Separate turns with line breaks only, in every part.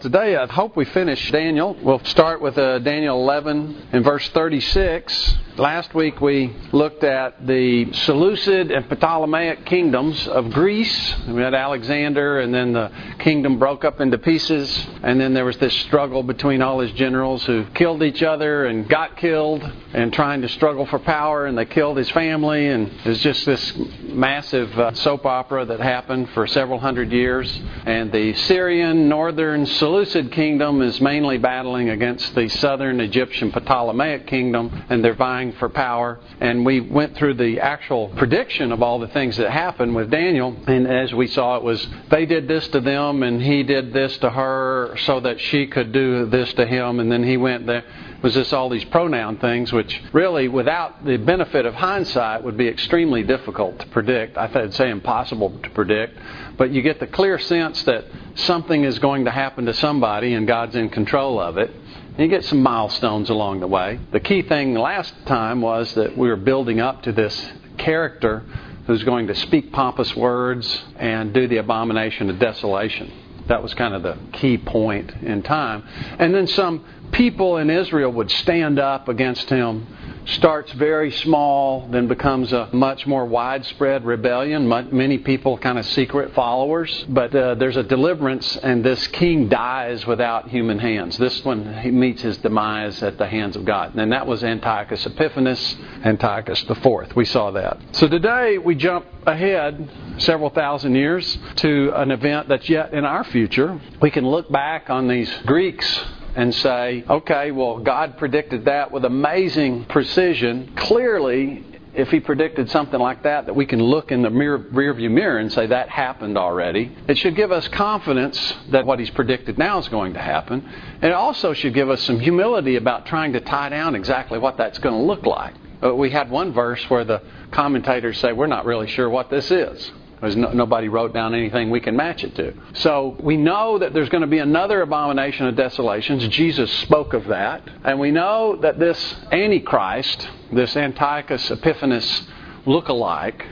Today, I hope we finish Daniel. We'll start with uh, Daniel 11 in verse 36. Last week we looked at the Seleucid and Ptolemaic kingdoms of Greece. We had Alexander, and then the kingdom broke up into pieces, and then there was this struggle between all his generals who killed each other and got killed and trying to struggle for power, and they killed his family, and it was just this massive uh, soap opera that happened for several hundred years. And the Syrian, northern Seleucid kingdom is mainly battling against the southern Egyptian Ptolemaic kingdom, and they're vying for power. And we went through the actual prediction of all the things that happened with Daniel. And as we saw, it was they did this to them, and he did this to her so that she could do this to him. And then he went there. Was just all these pronoun things, which really, without the benefit of hindsight, would be extremely difficult to predict. I'd say impossible to predict. But you get the clear sense that something is going to happen to somebody, and God's in control of it. You get some milestones along the way. The key thing last time was that we were building up to this character who's going to speak pompous words and do the abomination of desolation. That was kind of the key point in time. And then some people in Israel would stand up against him starts very small, then becomes a much more widespread rebellion. Many people kind of secret followers, but uh, there's a deliverance, and this king dies without human hands. This one he meets his demise at the hands of God, and that was Antiochus Epiphanes, Antiochus IV. We saw that. So today we jump ahead several thousand years to an event that's yet in our future. We can look back on these Greeks and say, okay, well, God predicted that with amazing precision. Clearly, if he predicted something like that, that we can look in the mirror, rearview mirror and say that happened already. It should give us confidence that what he's predicted now is going to happen. And it also should give us some humility about trying to tie down exactly what that's going to look like. Uh, we had one verse where the commentators say, we're not really sure what this is. Because no, nobody wrote down anything we can match it to. So we know that there's going to be another abomination of desolations. Jesus spoke of that. And we know that this Antichrist, this Antiochus Epiphanes look-alike,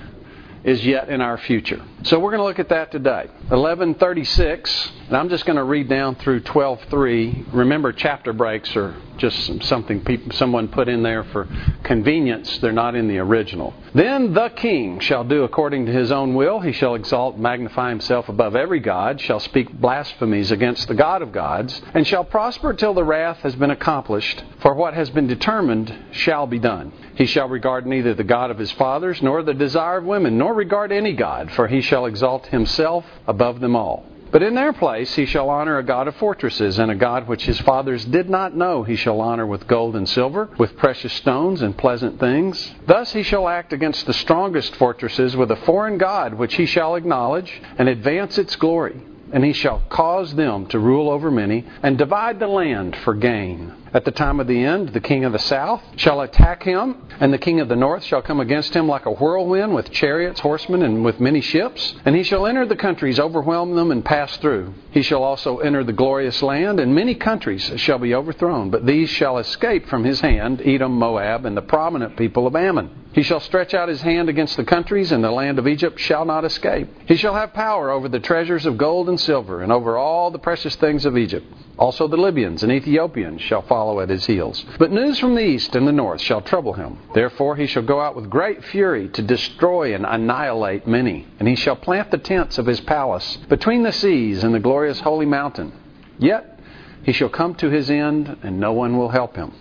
is yet in our future. So we're going to look at that today. 1136, and I'm just going to read down through 12:3. Remember, chapter breaks are just something people, someone put in there for convenience. They're not in the original. Then the king shall do according to his own will. He shall exalt, magnify himself above every god, shall speak blasphemies against the God of gods, and shall prosper till the wrath has been accomplished. For what has been determined shall be done. He shall regard neither the God of his fathers, nor the desire of women, nor regard any God, for he shall exalt himself above them all. But in their place he shall honor a God of fortresses, and a God which his fathers did not know he shall honor with gold and silver, with precious stones and pleasant things. Thus he shall act against the strongest fortresses with a foreign God which he shall acknowledge, and advance its glory. And he shall cause them to rule over many, and divide the land for gain. At the time of the end, the king of the south shall attack him, and the king of the north shall come against him like a whirlwind with chariots, horsemen, and with many ships. And he shall enter the countries, overwhelm them, and pass through. He shall also enter the glorious land, and many countries shall be overthrown. But these shall escape from his hand Edom, Moab, and the prominent people of Ammon. He shall stretch out his hand against the countries, and the land of Egypt shall not escape. He shall have power over the treasures of gold and silver, and over all the precious things of Egypt. Also the Libyans and Ethiopians shall follow at his heels. But news from the east and the north shall trouble him. Therefore he shall go out with great fury to destroy and annihilate many. And he shall plant the tents of his palace between the seas and the glorious holy mountain. Yet he shall come to his end, and no one will help him.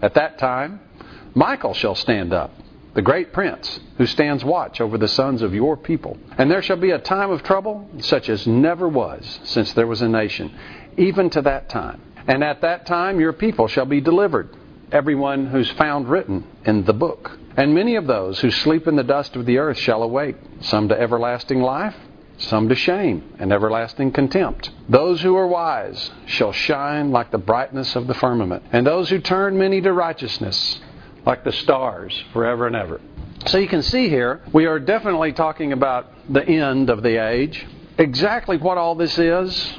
At that time Michael shall stand up the great prince who stands watch over the sons of your people. And there shall be a time of trouble such as never was since there was a nation even to that time. And at that time your people shall be delivered, everyone who's found written in the book. And many of those who sleep in the dust of the earth shall awake, some to everlasting life, some to shame and everlasting contempt. Those who are wise shall shine like the brightness of the firmament, and those who turn many to righteousness like the stars forever and ever. So you can see here, we are definitely talking about the end of the age. Exactly what all this is,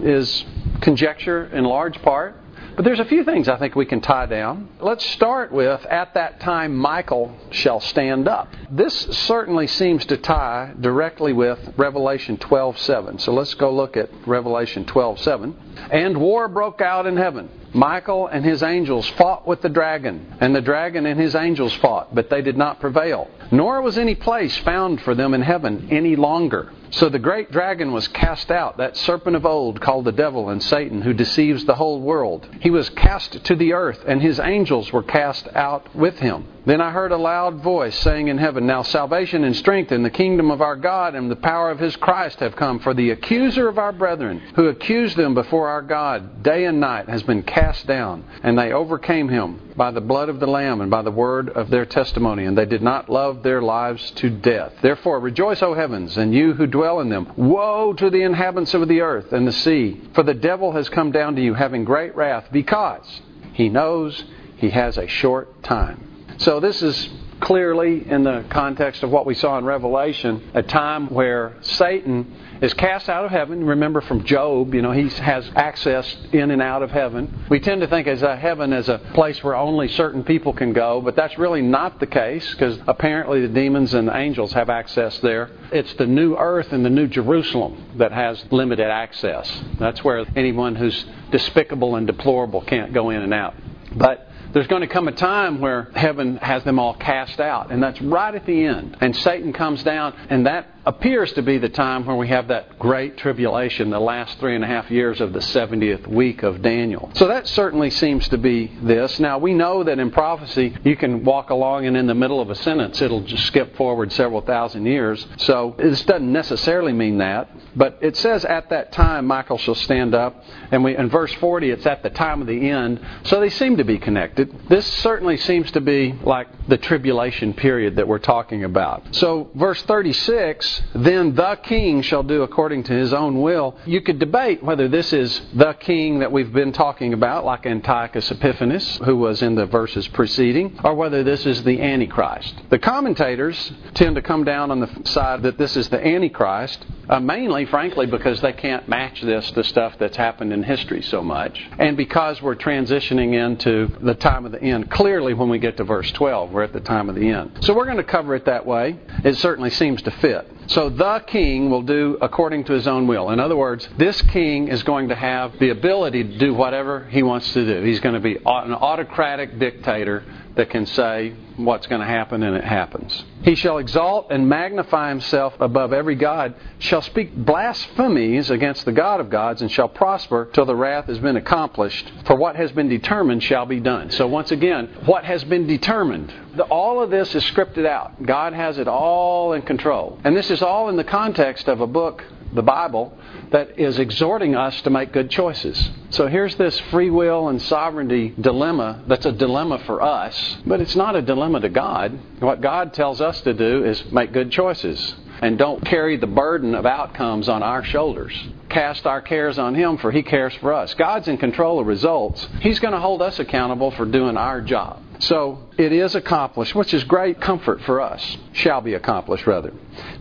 is conjecture in large part. But there's a few things I think we can tie down. Let's start with at that time Michael shall stand up. This certainly seems to tie directly with Revelation 12:7. So let's go look at Revelation 12:7. And war broke out in heaven. Michael and his angels fought with the dragon, and the dragon and his angels fought, but they did not prevail. Nor was any place found for them in heaven any longer. So the great dragon was cast out, that serpent of old called the devil and Satan, who deceives the whole world. He was cast to the earth, and his angels were cast out with him. Then I heard a loud voice saying in heaven, Now salvation and strength in the kingdom of our God and the power of his Christ have come, for the accuser of our brethren, who accused them before our God day and night, has been cast down, and they overcame him by the blood of the Lamb and by the word of their testimony, and they did not love their lives to death. Therefore rejoice, O heavens, and you who dwell in them. Woe to the inhabitants of the earth and the sea, for the devil has come down to you having great wrath, because he knows he has a short time. So this is clearly in the context of what we saw in Revelation, a time where Satan is cast out of heaven. Remember from Job, you know, he has access in and out of heaven. We tend to think as a heaven as a place where only certain people can go, but that's really not the case because apparently the demons and the angels have access there. It's the new earth and the new Jerusalem that has limited access. That's where anyone who's despicable and deplorable can't go in and out. But there's going to come a time where heaven has them all cast out, and that's right at the end. And Satan comes down, and that appears to be the time when we have that great tribulation, the last three and a half years of the 70th week of Daniel. So that certainly seems to be this. Now, we know that in prophecy, you can walk along and in the middle of a sentence, it'll just skip forward several thousand years. So this doesn't necessarily mean that. But it says at that time Michael shall stand up, and we in verse 40 it's at the time of the end. So they seem to be connected. This certainly seems to be like the tribulation period that we're talking about. So verse 36 then the king shall do according to his own will. You could debate whether this is the king that we've been talking about, like Antiochus Epiphanes, who was in the verses preceding, or whether this is the Antichrist. The commentators tend to come down on the side that this is the Antichrist, uh, mainly, frankly, because they can't match this to stuff that's happened in history so much, and because we're transitioning into the time of the end. Clearly, when we get to verse 12, we're at the time of the end. So we're going to cover it that way. It certainly seems to fit. So the king will do according to his own will. In other words, this king is going to have the ability to do whatever he wants to do. He's going to be an autocratic dictator that can say what's going to happen and it happens. He shall exalt and magnify himself above every God, shall speak blasphemies against the God of gods, and shall prosper till the wrath has been accomplished. For what has been determined shall be done. So once again, what has been determined? All of this is scripted out. God has it all in control. And this is all in the context of a book the Bible, that is exhorting us to make good choices. So here's this free will and sovereignty dilemma that's a dilemma for us, but it's not a dilemma to God. What God tells us to do is make good choices and don't carry the burden of outcomes on our shoulders. Cast our cares on Him, for He cares for us. God's in control of results. He's going to hold us accountable for doing our job. So it is accomplished, which is great comfort for us. Shall be accomplished, rather.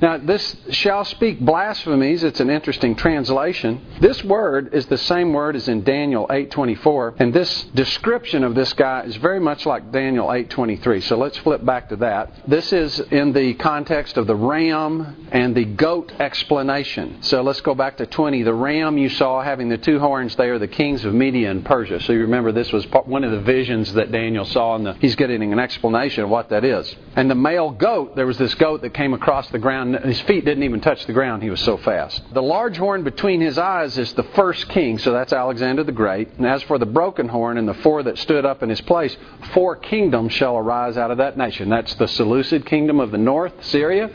Now, this shall speak blasphemies. It's an interesting translation. This word is the same word as in Daniel 8:24, and this description of this guy is very much like Daniel 8:23. So let's flip back to that. This is in the context of the ram and the goat explanation. So let's go back to 20. The ram you saw having the two horns, they are the kings of Media and Persia. So you remember this was one of the visions that Daniel saw, and he's getting an explanation of what that is. And the male goat, there was this goat that came across the ground. His feet didn't even touch the ground. He was so fast. The large horn between his eyes is the first king, so that's Alexander the Great. And as for the broken horn and the four that stood up in his place, four kingdoms shall arise out of that nation. That's the Seleucid kingdom of the north, Syria,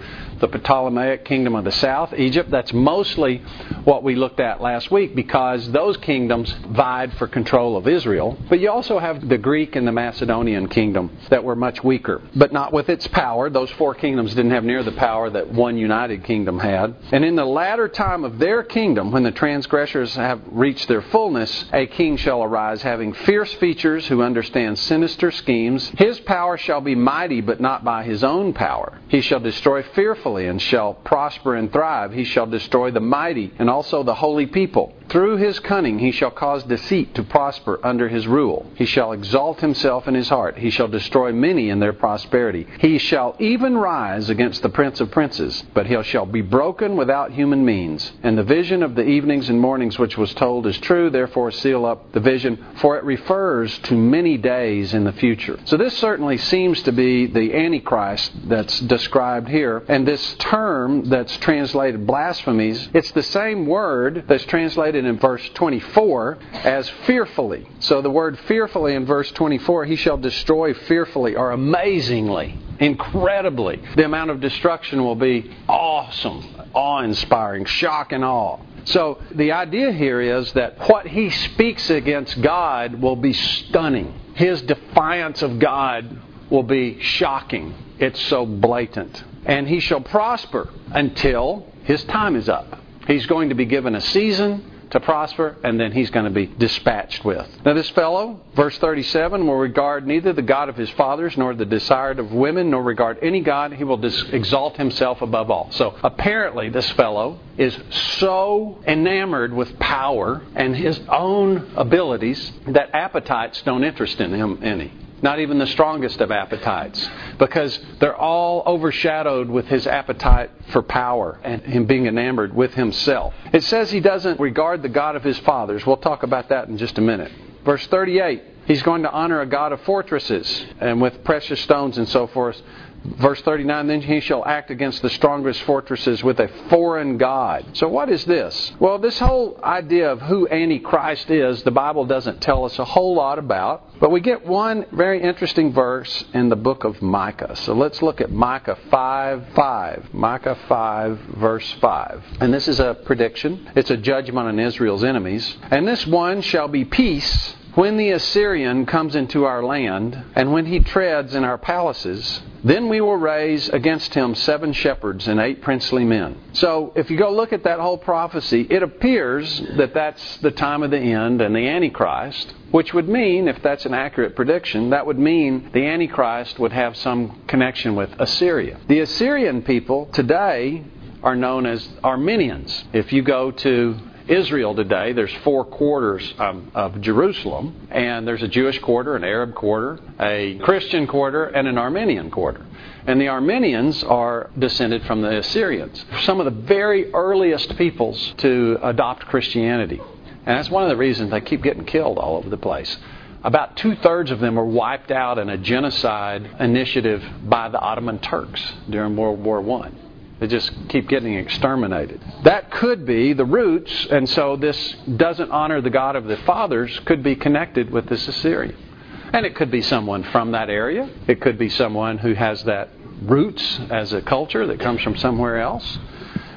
the Ptolemaic kingdom of the south, Egypt. That's mostly what we looked at last week because those kingdoms vied for control of Israel. But you also have the Greek and the Macedonian kingdom that were much weaker, but not with its power. Those four kingdoms didn't have near the power that one united kingdom had. And in the latter time of their kingdom, when the transgressors have reached their fullness, a king shall arise having fierce features who understands sinister schemes. His power shall be mighty, but not by his own power. He shall destroy fearfully and shall prosper and thrive. He shall destroy the mighty and also the holy people. Through his cunning he shall cause deceit to prosper under his rule. He shall exalt himself in his heart. He shall destroy many in their prosperity. He shall even rise against the prince of princes, but he shall be broken without human means. And the vision of the evenings and mornings which was told is true, therefore seal up the vision, for it refers to many days in the future. So this certainly seems to be the Antichrist that's described here. And this term that's translated blasphemies, it's the same word that's translated in verse 24 as fearfully. So the word fearfully in verse 24, he shall destroy fearfully or amazingly incredibly. The amount of destruction will be awesome, awe inspiring, shock and awe. So the idea here is that what he speaks against God will be stunning. His defiance of God will be shocking. It's so blatant. And he shall prosper until his time is up. He's going to be given a season to prosper, and then he's going to be dispatched with. Now, this fellow, verse 37, will regard neither the God of his fathers, nor the desired of women, nor regard any God. He will dis- exalt himself above all. So, apparently, this fellow is so enamored with power and his own abilities that appetites don't interest in him any not even the strongest of appetites, because they're all overshadowed with his appetite for power and him being enamored with himself. It says he doesn't regard the God of his fathers. We'll talk about that in just a minute. Verse 38 He's going to honor a God of fortresses and with precious stones and so forth. Verse 39 Then he shall act against the strongest fortresses with a foreign God. So, what is this? Well, this whole idea of who Antichrist is, the Bible doesn't tell us a whole lot about. But we get one very interesting verse in the book of Micah. So, let's look at Micah 5 5. Micah 5, verse 5. And this is a prediction, it's a judgment on Israel's enemies. And this one shall be peace when the Assyrian comes into our land, and when he treads in our palaces, then we will raise against him seven shepherds and eight princely men. So, if you go look at that whole prophecy, it appears that that's the time of the end and the Antichrist, which would mean, if that's an accurate prediction, that would mean the Antichrist would have some connection with Assyria. The Assyrian people today are known as Armenians. If you go to Israel today, there's four quarters um, of Jerusalem, and there's a Jewish quarter, an Arab quarter, a Christian quarter, and an Armenian quarter. And the Armenians are descended from the Assyrians, some of the very earliest peoples to adopt Christianity. And that's one of the reasons they keep getting killed all over the place. About two thirds of them were wiped out in a genocide initiative by the Ottoman Turks during World War One. They just keep getting exterminated. That could be the roots, and so this doesn't honor the God of the fathers, could be connected with this Assyrian. And it could be someone from that area. It could be someone who has that roots as a culture that comes from somewhere else.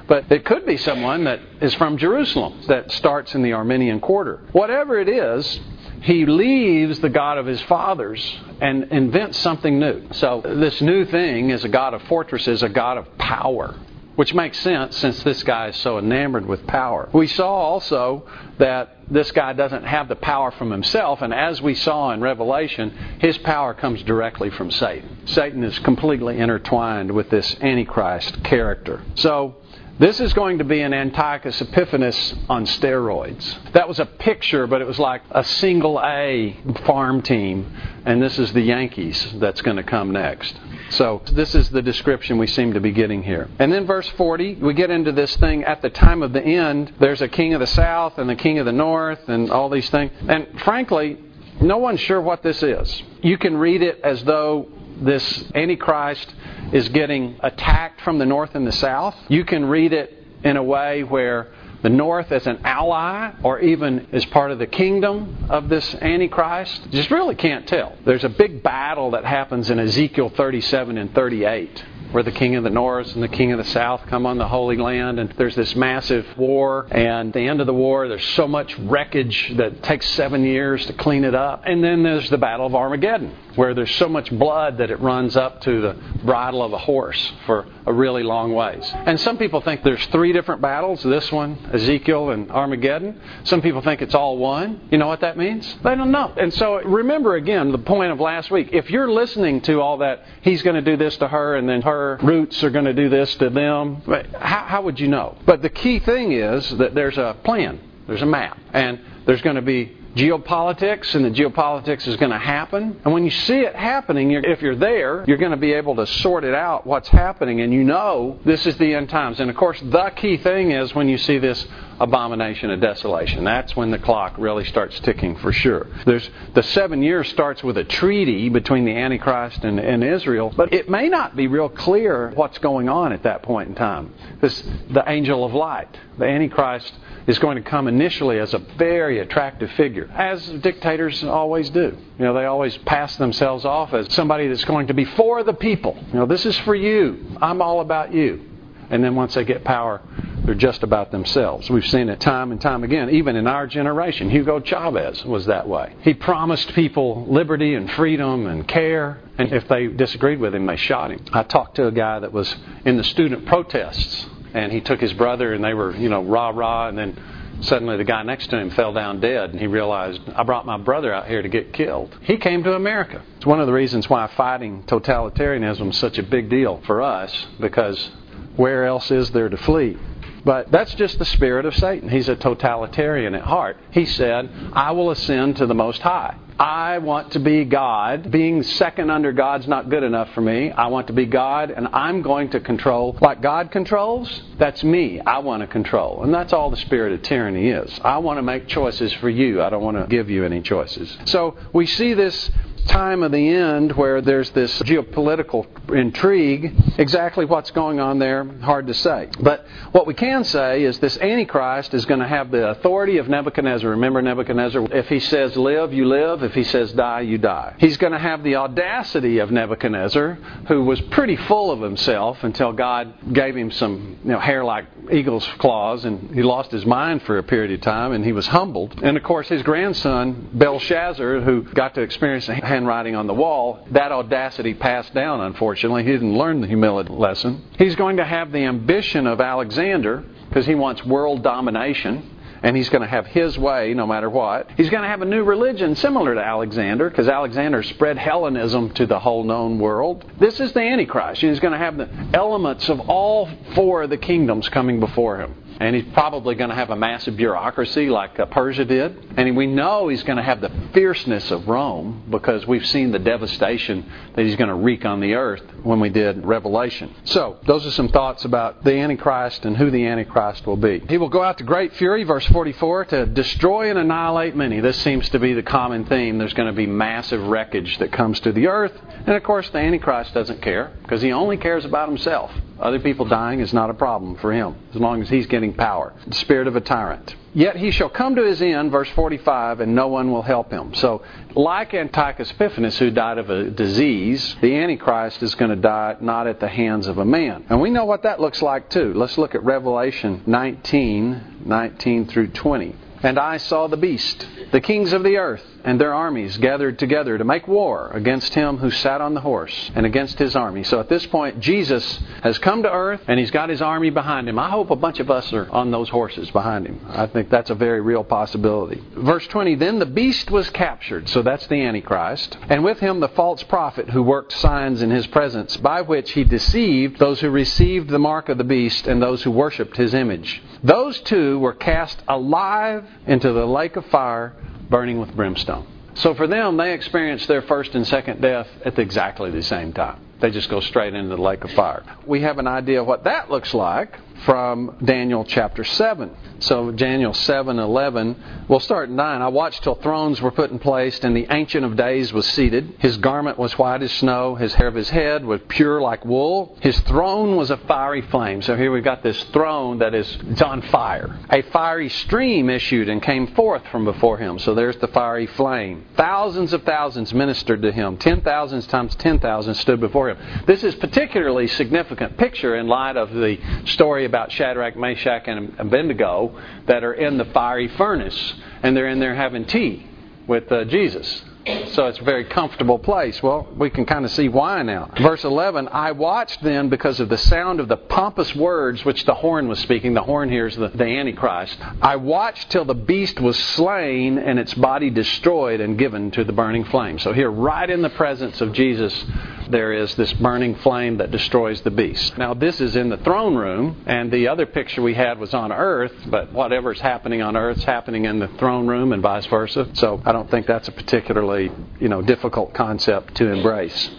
But it could be someone that is from Jerusalem that starts in the Armenian quarter. Whatever it is, he leaves the God of his fathers and invents something new. So, this new thing is a God of fortresses, a God of power, which makes sense since this guy is so enamored with power. We saw also that this guy doesn't have the power from himself, and as we saw in Revelation, his power comes directly from Satan. Satan is completely intertwined with this Antichrist character. So, this is going to be an Antiochus Epiphanes on steroids. That was a picture, but it was like a single A farm team, and this is the Yankees that's going to come next. So, this is the description we seem to be getting here. And then, verse 40, we get into this thing at the time of the end. There's a king of the south and the king of the north, and all these things. And frankly, no one's sure what this is. You can read it as though this Antichrist is getting attacked from the north and the south. You can read it in a way where the north is an ally or even is part of the kingdom of this Antichrist. Just really can't tell. There's a big battle that happens in Ezekiel 37 and 38 where the king of the north and the king of the south come on the Holy Land, and there's this massive war. And at the end of the war, there's so much wreckage that takes seven years to clean it up. And then there's the Battle of Armageddon, where there's so much blood that it runs up to the bridle of a horse for a really long ways. And some people think there's three different battles this one, Ezekiel, and Armageddon. Some people think it's all one. You know what that means? They don't know. And so remember again the point of last week. If you're listening to all that, he's going to do this to her, and then her roots are going to do this to them, how, how would you know? But the key thing is that there's a plan. There's a map. And there's going to be geopolitics, and the geopolitics is going to happen. And when you see it happening, you're, if you're there, you're going to be able to sort it out what's happening, and you know this is the end times. And of course, the key thing is when you see this abomination of desolation. That's when the clock really starts ticking for sure. There's the seven years starts with a treaty between the Antichrist and, and Israel, but it may not be real clear what's going on at that point in time. This the angel of light, the Antichrist is going to come initially as a very attractive figure, as dictators always do. You know, they always pass themselves off as somebody that's going to be for the people. You know, this is for you. I'm all about you. And then once they get power, they're just about themselves. We've seen it time and time again, even in our generation. Hugo Chavez was that way. He promised people liberty and freedom and care, and if they disagreed with him, they shot him. I talked to a guy that was in the student protests and he took his brother, and they were, you know, rah rah, and then suddenly the guy next to him fell down dead, and he realized, I brought my brother out here to get killed. He came to America. It's one of the reasons why fighting totalitarianism is such a big deal for us, because where else is there to flee? But that's just the spirit of Satan. He's a totalitarian at heart. He said, I will ascend to the Most High. I want to be God. Being second under God's not good enough for me. I want to be God, and I'm going to control like God controls. That's me. I want to control. And that's all the spirit of tyranny is. I want to make choices for you. I don't want to give you any choices. So we see this time of the end where there's this geopolitical intrigue. Exactly what's going on there, hard to say. But what we can say is this Antichrist is going to have the authority of Nebuchadnezzar. Remember Nebuchadnezzar? If he says live, you live. If he says die, you die. He's going to have the audacity of Nebuchadnezzar, who was pretty full of himself until God gave him some you know, hair like eagle's claws, and he lost his mind for a period of time, and he was humbled. And of course, his grandson, Belshazzar, who got to experience handwriting on the wall, that audacity passed down, unfortunately. He didn't learn the humility lesson. He's going to have the ambition of Alexander because he wants world domination and he's going to have his way no matter what. He's going to have a new religion similar to Alexander because Alexander spread Hellenism to the whole known world. This is the Antichrist. He's going to have the elements of all four of the kingdoms coming before him. And he's probably going to have a massive bureaucracy like uh, Persia did. And we know he's going to have the fierceness of Rome because we've seen the devastation that he's going to wreak on the earth when we did Revelation. So, those are some thoughts about the Antichrist and who the Antichrist will be. He will go out to great fury, verse 44, to destroy and annihilate many. This seems to be the common theme. There's going to be massive wreckage that comes to the earth. And of course, the Antichrist doesn't care because he only cares about himself. Other people dying is not a problem for him as long as he's getting power. The spirit of a tyrant. Yet he shall come to his end, verse 45, and no one will help him. So, like Antiochus Epiphanes, who died of a disease, the Antichrist is going to die not at the hands of a man. And we know what that looks like too. Let's look at Revelation 19, 19 through 20. And I saw the beast, the kings of the earth, and their armies gathered together to make war against him who sat on the horse and against his army. So at this point, Jesus has come to earth and he's got his army behind him. I hope a bunch of us are on those horses behind him. I think that's a very real possibility. Verse 20 Then the beast was captured, so that's the Antichrist, and with him the false prophet who worked signs in his presence, by which he deceived those who received the mark of the beast and those who worshipped his image. Those two were cast alive into the lake of fire burning with brimstone. So for them, they experience their first and second death at exactly the same time. They just go straight into the lake of fire. We have an idea what that looks like from Daniel chapter 7. So Daniel 7:11, we'll start in 9. I watched till thrones were put in place and the ancient of days was seated. His garment was white as snow, his hair of his head was pure like wool. His throne was a fiery flame. So here we've got this throne that is it's on fire. A fiery stream issued and came forth from before him. So there's the fiery flame. Thousands of thousands ministered to him. Ten thousands times 10,000 stood before him. This is particularly significant picture in light of the story about Shadrach, Meshach, and Abednego that are in the fiery furnace, and they're in there having tea with uh, Jesus. So it's a very comfortable place. Well, we can kind of see why now. Verse 11 I watched then because of the sound of the pompous words which the horn was speaking. The horn here is the, the Antichrist. I watched till the beast was slain and its body destroyed and given to the burning flame. So here, right in the presence of Jesus, there is this burning flame that destroys the beast. Now, this is in the throne room, and the other picture we had was on earth, but whatever's happening on earth is happening in the throne room and vice versa. So I don't think that's a particularly, you know, difficult concept to embrace.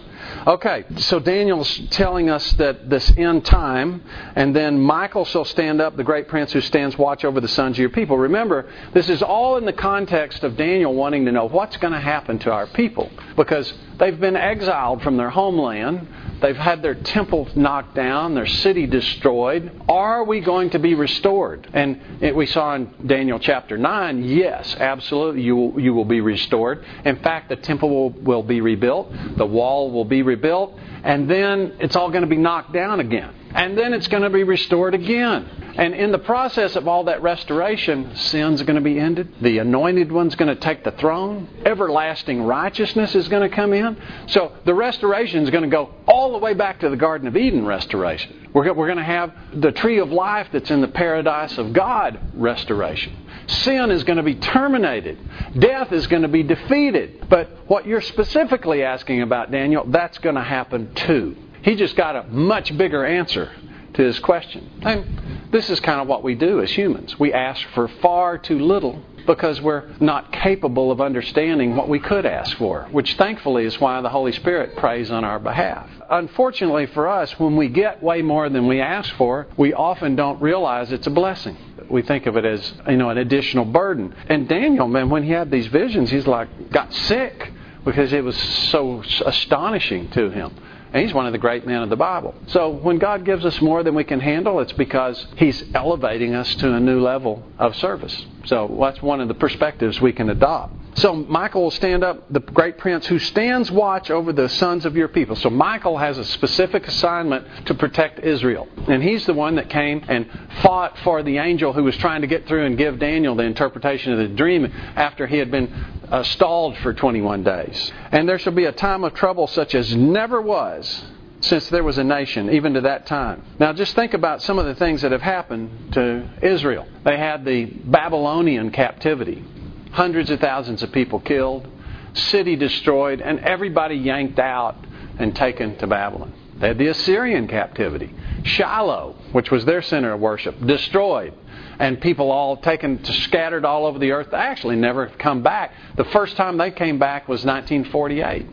Okay, so Daniel's telling us that this end time, and then Michael shall stand up, the great prince who stands watch over the sons of your people. Remember, this is all in the context of Daniel wanting to know what's going to happen to our people because they've been exiled from their homeland. They've had their temple knocked down, their city destroyed. Are we going to be restored? And we saw in Daniel chapter 9, yes, absolutely, you will, you will be restored. In fact, the temple will, will be rebuilt, the wall will be rebuilt, and then it's all going to be knocked down again. And then it's going to be restored again. And in the process of all that restoration, sin's going to be ended. The anointed one's going to take the throne. Everlasting righteousness is going to come in. So the restoration is going to go all the way back to the Garden of Eden restoration. We're going to have the tree of life that's in the paradise of God restoration. Sin is going to be terminated. Death is going to be defeated. But what you're specifically asking about, Daniel, that's going to happen too. He just got a much bigger answer to his question. And this is kind of what we do as humans. We ask for far too little because we're not capable of understanding what we could ask for, which thankfully is why the Holy Spirit prays on our behalf. Unfortunately for us, when we get way more than we ask for, we often don't realize it's a blessing. We think of it as, you know, an additional burden. And Daniel, man, when he had these visions, he's like, got sick because it was so astonishing to him. And he's one of the great men of the Bible. So when God gives us more than we can handle, it's because he's elevating us to a new level of service. So that's one of the perspectives we can adopt. So Michael will stand up, the great prince who stands watch over the sons of your people. So Michael has a specific assignment to protect Israel. And he's the one that came and fought for the angel who was trying to get through and give Daniel the interpretation of the dream after he had been uh, stalled for 21 days. And there shall be a time of trouble such as never was since there was a nation, even to that time. Now, just think about some of the things that have happened to Israel. They had the Babylonian captivity hundreds of thousands of people killed, city destroyed, and everybody yanked out and taken to Babylon. They had the Assyrian captivity. Shiloh, which was their center of worship, destroyed. And people all taken scattered all over the earth. They actually never come back. The first time they came back was 1948.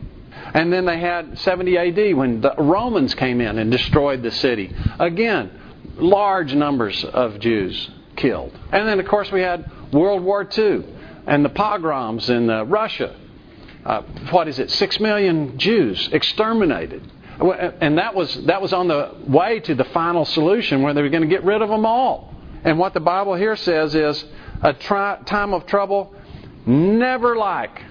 And then they had 70 AD when the Romans came in and destroyed the city. Again, large numbers of Jews killed. And then, of course, we had World War II and the pogroms in uh, Russia. Uh, what is it? Six million Jews exterminated. And that was, that was on the way to the final solution where they were going to get rid of them all. And what the Bible here says is a tri- time of trouble never like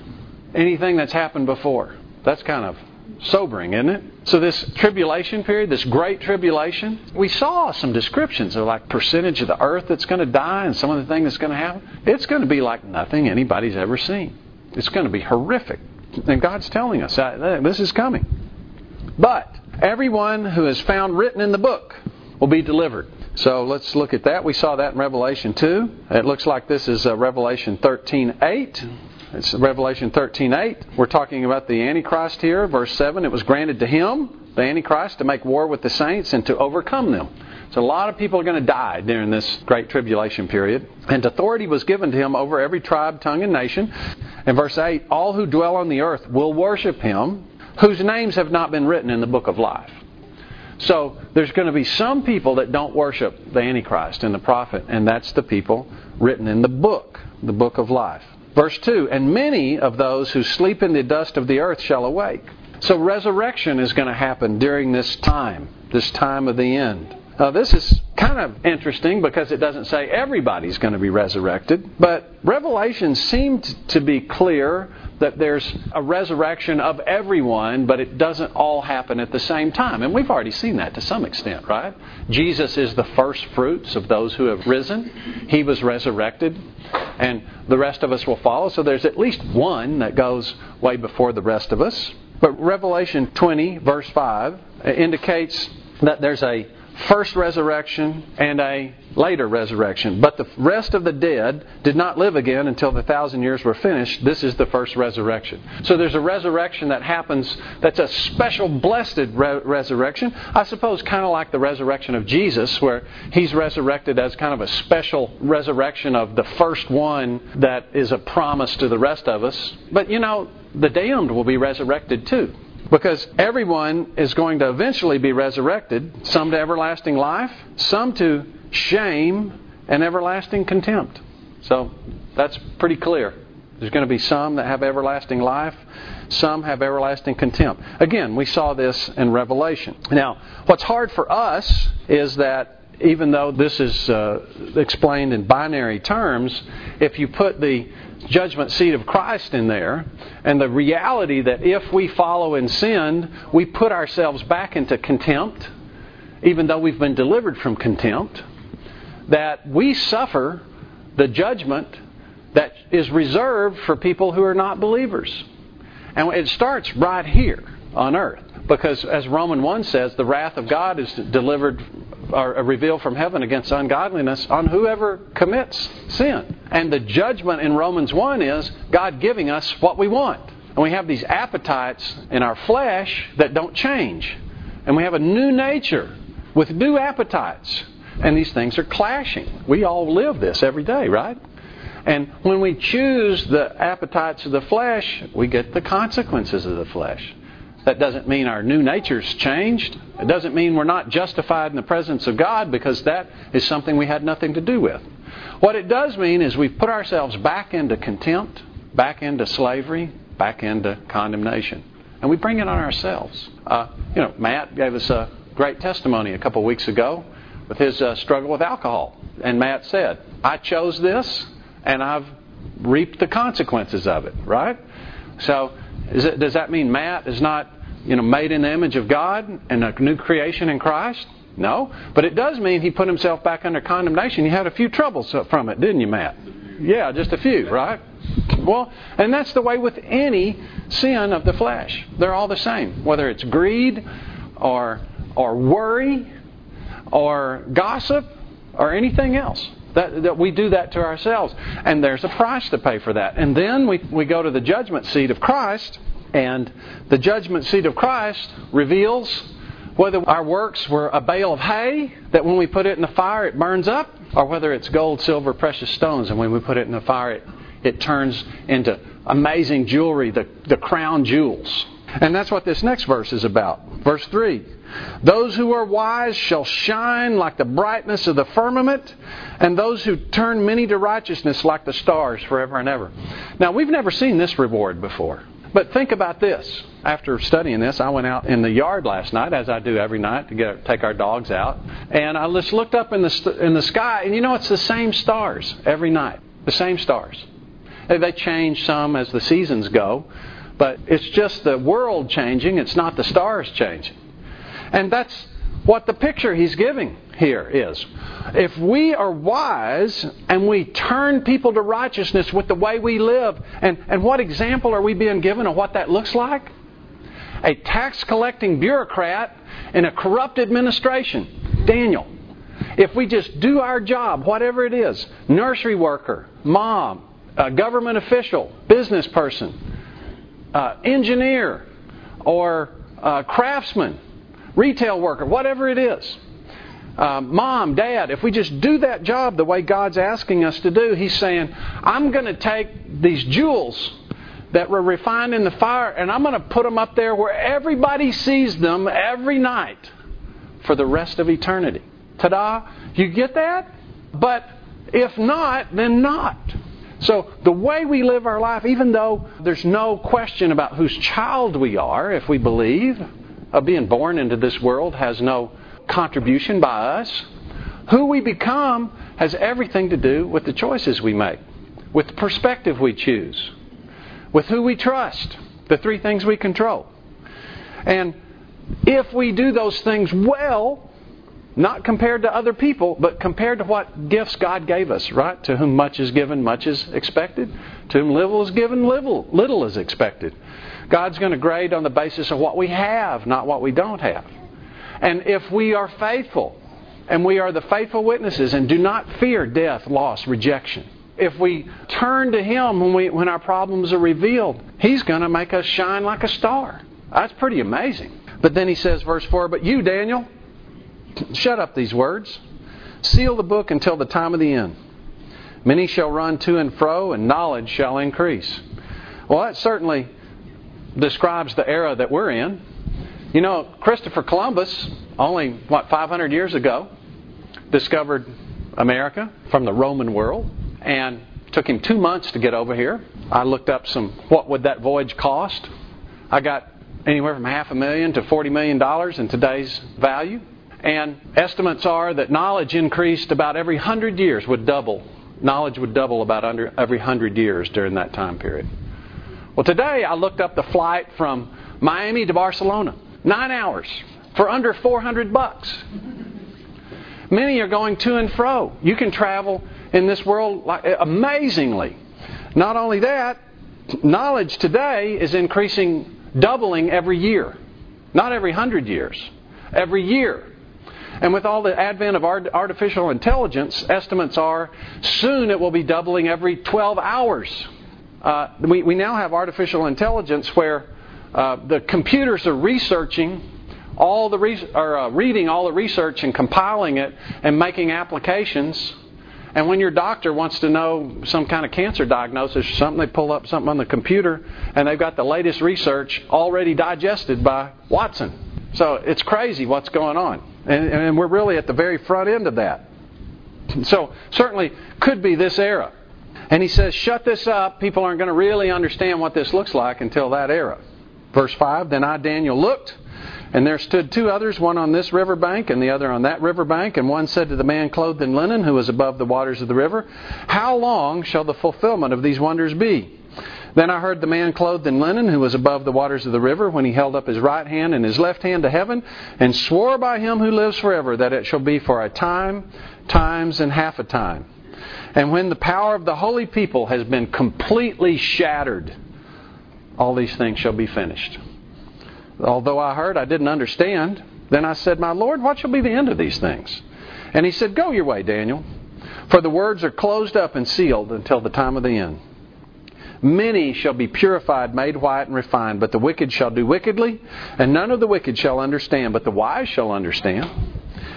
anything that's happened before. That's kind of sobering, isn't it? So this tribulation period, this great tribulation, we saw some descriptions of like percentage of the earth that's going to die and some of the things that's going to happen. It's going to be like nothing anybody's ever seen. It's going to be horrific. And God's telling us this is coming. But everyone who is found written in the book will be delivered. So let's look at that. We saw that in Revelation 2. It looks like this is uh, Revelation 13:8. It's Revelation 13:8. We're talking about the Antichrist here, verse 7. It was granted to him, the Antichrist, to make war with the saints and to overcome them. So a lot of people are going to die during this great tribulation period. And authority was given to him over every tribe, tongue, and nation. In verse 8, all who dwell on the earth will worship him, whose names have not been written in the book of life. So there's going to be some people that don't worship the Antichrist and the prophet, and that's the people written in the book, the book of life. Verse 2 And many of those who sleep in the dust of the earth shall awake. So resurrection is going to happen during this time, this time of the end. Now, this is kind of interesting because it doesn't say everybody's going to be resurrected, but Revelation seemed to be clear that there's a resurrection of everyone, but it doesn't all happen at the same time. And we've already seen that to some extent, right? Jesus is the first fruits of those who have risen. He was resurrected, and the rest of us will follow. So there's at least one that goes way before the rest of us. But Revelation 20, verse 5, uh, indicates that there's a first resurrection and a later resurrection. But the rest of the dead did not live again until the thousand years were finished. This is the first resurrection. So there's a resurrection that happens that's a special blessed re- resurrection. I suppose kind of like the resurrection of Jesus, where he's resurrected as kind of a special resurrection of the first one that is a promise to the rest of us. But you know, the damned will be resurrected too. Because everyone is going to eventually be resurrected, some to everlasting life, some to shame and everlasting contempt. So that's pretty clear. There's going to be some that have everlasting life, some have everlasting contempt. Again, we saw this in Revelation. Now, what's hard for us is that even though this is uh, explained in binary terms, if you put the judgment seat of Christ in there, and the reality that if we follow in sin, we put ourselves back into contempt, even though we've been delivered from contempt, that we suffer the judgment that is reserved for people who are not believers. And it starts right here on earth. Because as Roman 1 says, the wrath of God is delivered or revealed from heaven against ungodliness on whoever commits sin. And the judgment in Romans 1 is God giving us what we want. And we have these appetites in our flesh that don't change. And we have a new nature with new appetites. And these things are clashing. We all live this every day, right? And when we choose the appetites of the flesh, we get the consequences of the flesh. That doesn't mean our new nature's changed. It doesn't mean we're not justified in the presence of God because that is something we had nothing to do with. What it does mean is we've put ourselves back into contempt, back into slavery, back into condemnation. And we bring it on ourselves. Uh, you know, Matt gave us a great testimony a couple weeks ago with his uh, struggle with alcohol. And Matt said, I chose this and I've reaped the consequences of it, right? So, it, does that mean Matt is not you know, made in the image of God and a new creation in Christ? No. But it does mean he put himself back under condemnation. You had a few troubles from it, didn't you, Matt? Yeah, just a few, right? Well, and that's the way with any sin of the flesh. They're all the same. Whether it's greed or or worry or gossip or anything else. That, that we do that to ourselves. And there's a price to pay for that. And then we, we go to the judgment seat of Christ and the judgment seat of Christ reveals whether our works were a bale of hay that when we put it in the fire it burns up, or whether it's gold, silver, precious stones, and when we put it in the fire it, it turns into amazing jewelry, the, the crown jewels. And that's what this next verse is about. Verse 3 Those who are wise shall shine like the brightness of the firmament, and those who turn many to righteousness like the stars forever and ever. Now, we've never seen this reward before. But think about this. After studying this, I went out in the yard last night, as I do every night, to get take our dogs out, and I just looked up in the in the sky, and you know it's the same stars every night, the same stars. They change some as the seasons go, but it's just the world changing. It's not the stars changing, and that's what the picture he's giving here is. If we are wise and we turn people to righteousness with the way we live, and, and what example are we being given of what that looks like? A tax collecting bureaucrat in a corrupt administration. Daniel. If we just do our job, whatever it is nursery worker, mom, government official, business person, uh, engineer, or uh, craftsman, retail worker, whatever it is um, mom, dad, if we just do that job the way God's asking us to do, He's saying, I'm going to take these jewels that were refined in the fire and I'm going to put them up there where everybody sees them every night for the rest of eternity. Ta da! You get that? But if not, then not. So, the way we live our life, even though there's no question about whose child we are, if we believe, of being born into this world has no contribution by us. Who we become has everything to do with the choices we make, with the perspective we choose, with who we trust, the three things we control. And if we do those things well, not compared to other people, but compared to what gifts God gave us, right? To whom much is given, much is expected. To whom little is given, little, little is expected. God's going to grade on the basis of what we have, not what we don't have. And if we are faithful and we are the faithful witnesses and do not fear death, loss, rejection. If we turn to Him when, we, when our problems are revealed, He's going to make us shine like a star. That's pretty amazing. But then He says, verse 4 But you, Daniel, shut up these words, seal the book until the time of the end. Many shall run to and fro, and knowledge shall increase. Well, that certainly describes the era that we're in. You know, Christopher Columbus, only, what, 500 years ago, discovered America from the Roman world, and took him two months to get over here. I looked up some, what would that voyage cost? I got anywhere from half a million to $40 million in today's value. And estimates are that knowledge increased about every hundred years, would double knowledge would double about under, every hundred years during that time period. Well, today I looked up the flight from Miami to Barcelona, nine hours for under 400 bucks. Many are going to and fro. You can travel in this world like, amazingly. Not only that, knowledge today is increasing, doubling every year. Not every hundred years, every year. And with all the advent of artificial intelligence, estimates are soon it will be doubling every 12 hours. Uh, we, we now have artificial intelligence where uh, the computers are researching all the re- or uh, reading all the research and compiling it and making applications. And when your doctor wants to know some kind of cancer diagnosis or something, they pull up something on the computer and they've got the latest research already digested by Watson. So it's crazy what's going on. And, and we're really at the very front end of that. So, certainly could be this era. And he says, shut this up. People aren't going to really understand what this looks like until that era. Verse 5 Then I, Daniel, looked, and there stood two others, one on this river bank and the other on that river bank. And one said to the man clothed in linen, who was above the waters of the river, How long shall the fulfillment of these wonders be? Then I heard the man clothed in linen, who was above the waters of the river, when he held up his right hand and his left hand to heaven, and swore by him who lives forever that it shall be for a time, times, and half a time. And when the power of the holy people has been completely shattered, all these things shall be finished. Although I heard, I didn't understand. Then I said, My Lord, what shall be the end of these things? And he said, Go your way, Daniel, for the words are closed up and sealed until the time of the end. Many shall be purified, made white, and refined, but the wicked shall do wickedly, and none of the wicked shall understand, but the wise shall understand.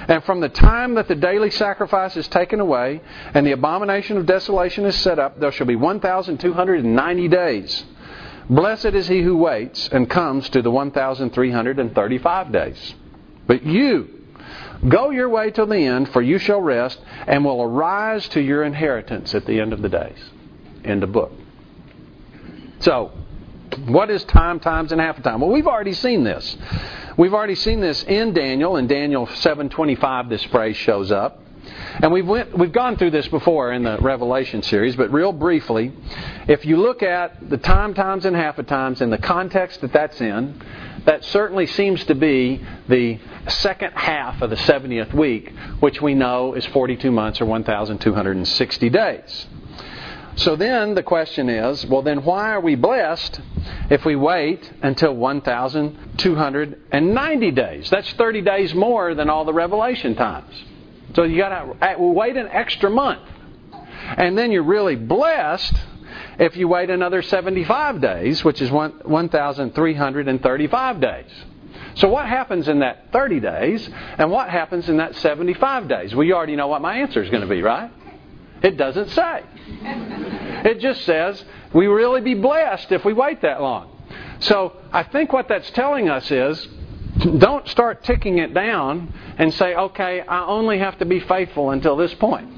And from the time that the daily sacrifice is taken away, and the abomination of desolation is set up, there shall be 1,290 days. Blessed is he who waits and comes to the 1,335 days. But you, go your way till the end, for you shall rest, and will arise to your inheritance at the end of the days. End of book. So, what is time, times, and half a time? Well, we've already seen this. We've already seen this in Daniel. In Daniel 7:25, this phrase shows up, and we've went, we've gone through this before in the Revelation series. But real briefly, if you look at the time, times, and half a times in the context that that's in, that certainly seems to be the second half of the 70th week, which we know is 42 months or 1,260 days. So then the question is well, then why are we blessed if we wait until 1,290 days? That's 30 days more than all the Revelation times. So you got to uh, wait an extra month. And then you're really blessed if you wait another 75 days, which is 1,335 days. So, what happens in that 30 days, and what happens in that 75 days? Well, you already know what my answer is going to be, right? It doesn't say. It just says we really be blessed if we wait that long. So I think what that's telling us is don't start ticking it down and say, okay, I only have to be faithful until this point.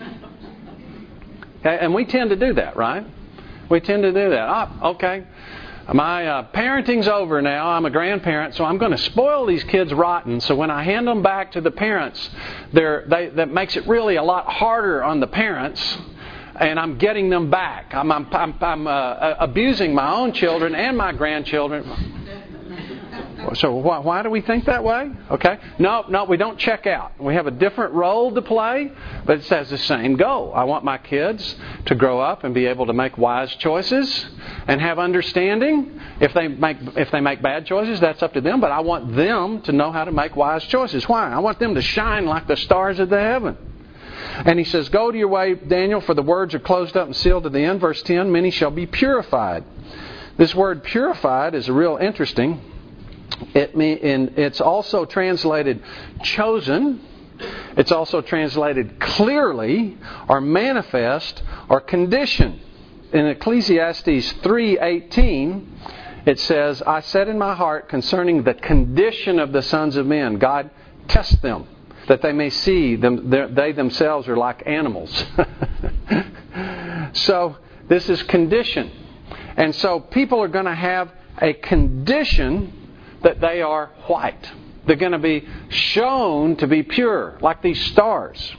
Okay? And we tend to do that, right? We tend to do that. Oh, okay, my uh, parenting's over now. I'm a grandparent, so I'm going to spoil these kids rotten. So when I hand them back to the parents, they, that makes it really a lot harder on the parents. And I'm getting them back. I'm, I'm, I'm, I'm uh, abusing my own children and my grandchildren. So why, why do we think that way? Okay. No, no, we don't check out. We have a different role to play, but it says the same goal. I want my kids to grow up and be able to make wise choices and have understanding. If they make if they make bad choices, that's up to them. But I want them to know how to make wise choices. Why? I want them to shine like the stars of the heaven. And he says, Go to your way, Daniel, for the words are closed up and sealed to the end. Verse 10 Many shall be purified. This word purified is a real interesting. It mean, it's also translated chosen. It's also translated clearly or manifest or condition. In Ecclesiastes 3:18, it says, "I said in my heart concerning the condition of the sons of men, God test them that they may see them they themselves are like animals." so, this is condition. And so people are going to have a condition that they are white. They're going to be shown to be pure, like these stars.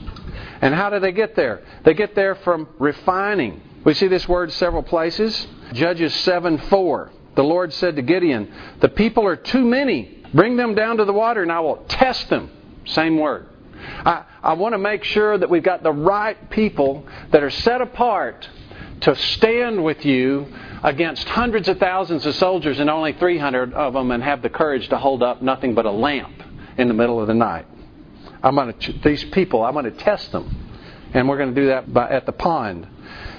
And how do they get there? They get there from refining. We see this word several places. Judges 7 4. The Lord said to Gideon, The people are too many. Bring them down to the water, and I will test them. Same word. I, I want to make sure that we've got the right people that are set apart to stand with you against hundreds of thousands of soldiers and only 300 of them and have the courage to hold up nothing but a lamp in the middle of the night. I'm going to these people. I'm going to test them, and we're going to do that by, at the pond.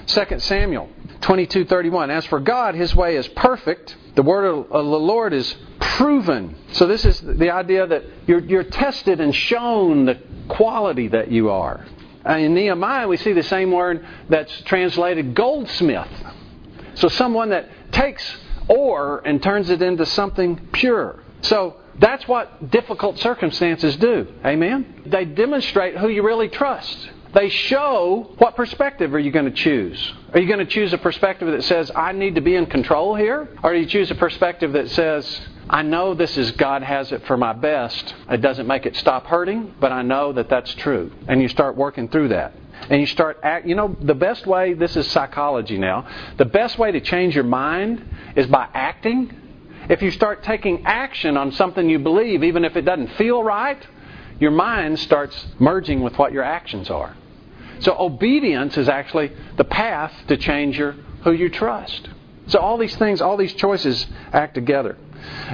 2 Samuel 22:31. As for God, His way is perfect. The word of the Lord is proven. So this is the idea that you're, you're tested and shown the quality that you are. In Nehemiah, we see the same word that's translated goldsmith. So someone that takes ore and turns it into something pure. So that's what difficult circumstances do. Amen? They demonstrate who you really trust. They show what perspective are you going to choose. Are you going to choose a perspective that says, I need to be in control here? Or do you choose a perspective that says, I know this is God has it for my best. It doesn't make it stop hurting, but I know that that's true. And you start working through that and you start act you know the best way this is psychology now the best way to change your mind is by acting. If you start taking action on something you believe even if it doesn't feel right your mind starts merging with what your actions are. So obedience is actually the path to change your who you trust. So all these things all these choices act together.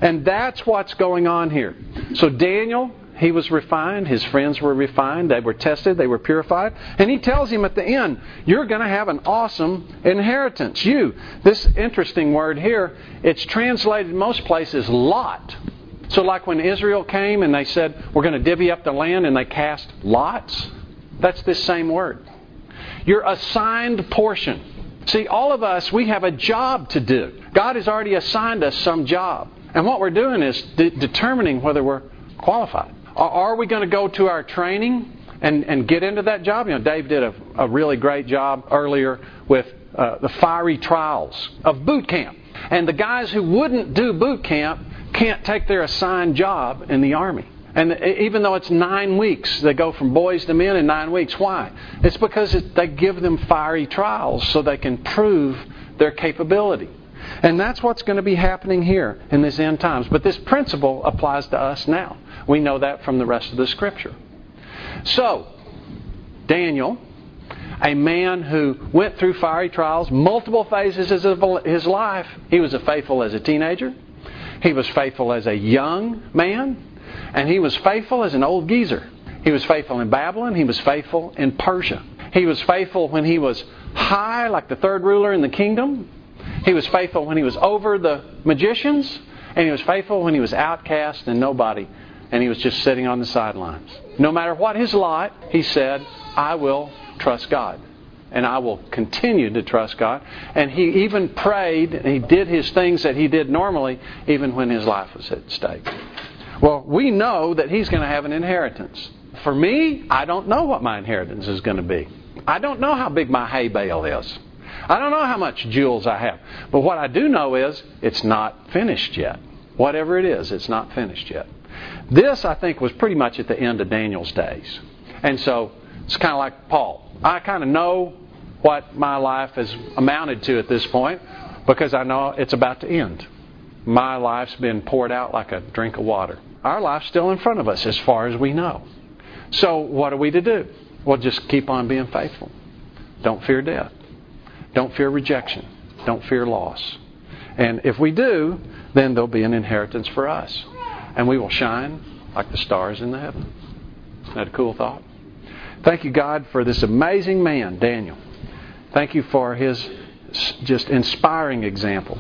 And that's what's going on here. So daniel he was refined. His friends were refined. They were tested. They were purified. And he tells him at the end, You're going to have an awesome inheritance. You. This interesting word here, it's translated most places lot. So, like when Israel came and they said, We're going to divvy up the land, and they cast lots, that's this same word. Your assigned portion. See, all of us, we have a job to do. God has already assigned us some job. And what we're doing is de- determining whether we're qualified. Are we going to go to our training and, and get into that job? You know, Dave did a, a really great job earlier with uh, the fiery trials of boot camp. And the guys who wouldn't do boot camp can't take their assigned job in the Army. And even though it's nine weeks, they go from boys to men in nine weeks. Why? It's because it, they give them fiery trials so they can prove their capability. And that's what's going to be happening here in this end times. But this principle applies to us now. We know that from the rest of the Scripture. So, Daniel, a man who went through fiery trials, multiple phases of his life, he was faithful as a teenager, he was faithful as a young man, and he was faithful as an old geezer. He was faithful in Babylon, he was faithful in Persia. He was faithful when he was high, like the third ruler in the kingdom. He was faithful when he was over the magicians, and he was faithful when he was outcast and nobody, and he was just sitting on the sidelines. No matter what his lot, he said, I will trust God. And I will continue to trust God. And he even prayed, and he did his things that he did normally, even when his life was at stake. Well, we know that he's going to have an inheritance. For me, I don't know what my inheritance is going to be. I don't know how big my hay bale is. I don't know how much jewels I have. But what I do know is it's not finished yet. Whatever it is, it's not finished yet. This, I think, was pretty much at the end of Daniel's days. And so it's kind of like Paul. I kind of know what my life has amounted to at this point because I know it's about to end. my life's been poured out like a drink of water. Our life's still in front of us as far as we know. So, what are we to do? Well, just keep on being faithful. Don't fear death. Don't fear rejection. Don't fear loss. And if we do, then there'll be an inheritance for us. And we will shine like the stars in the heaven. Isn't that a cool thought? Thank you, God, for this amazing man, Daniel. Thank you for his just inspiring example.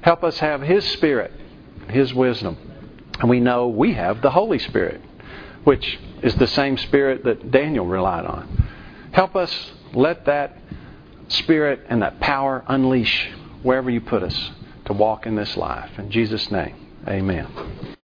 Help us have his spirit, his wisdom. And we know we have the Holy Spirit, which is the same spirit that Daniel relied on. Help us let that spirit and that power unleash wherever you put us to walk in this life. In Jesus' name, amen.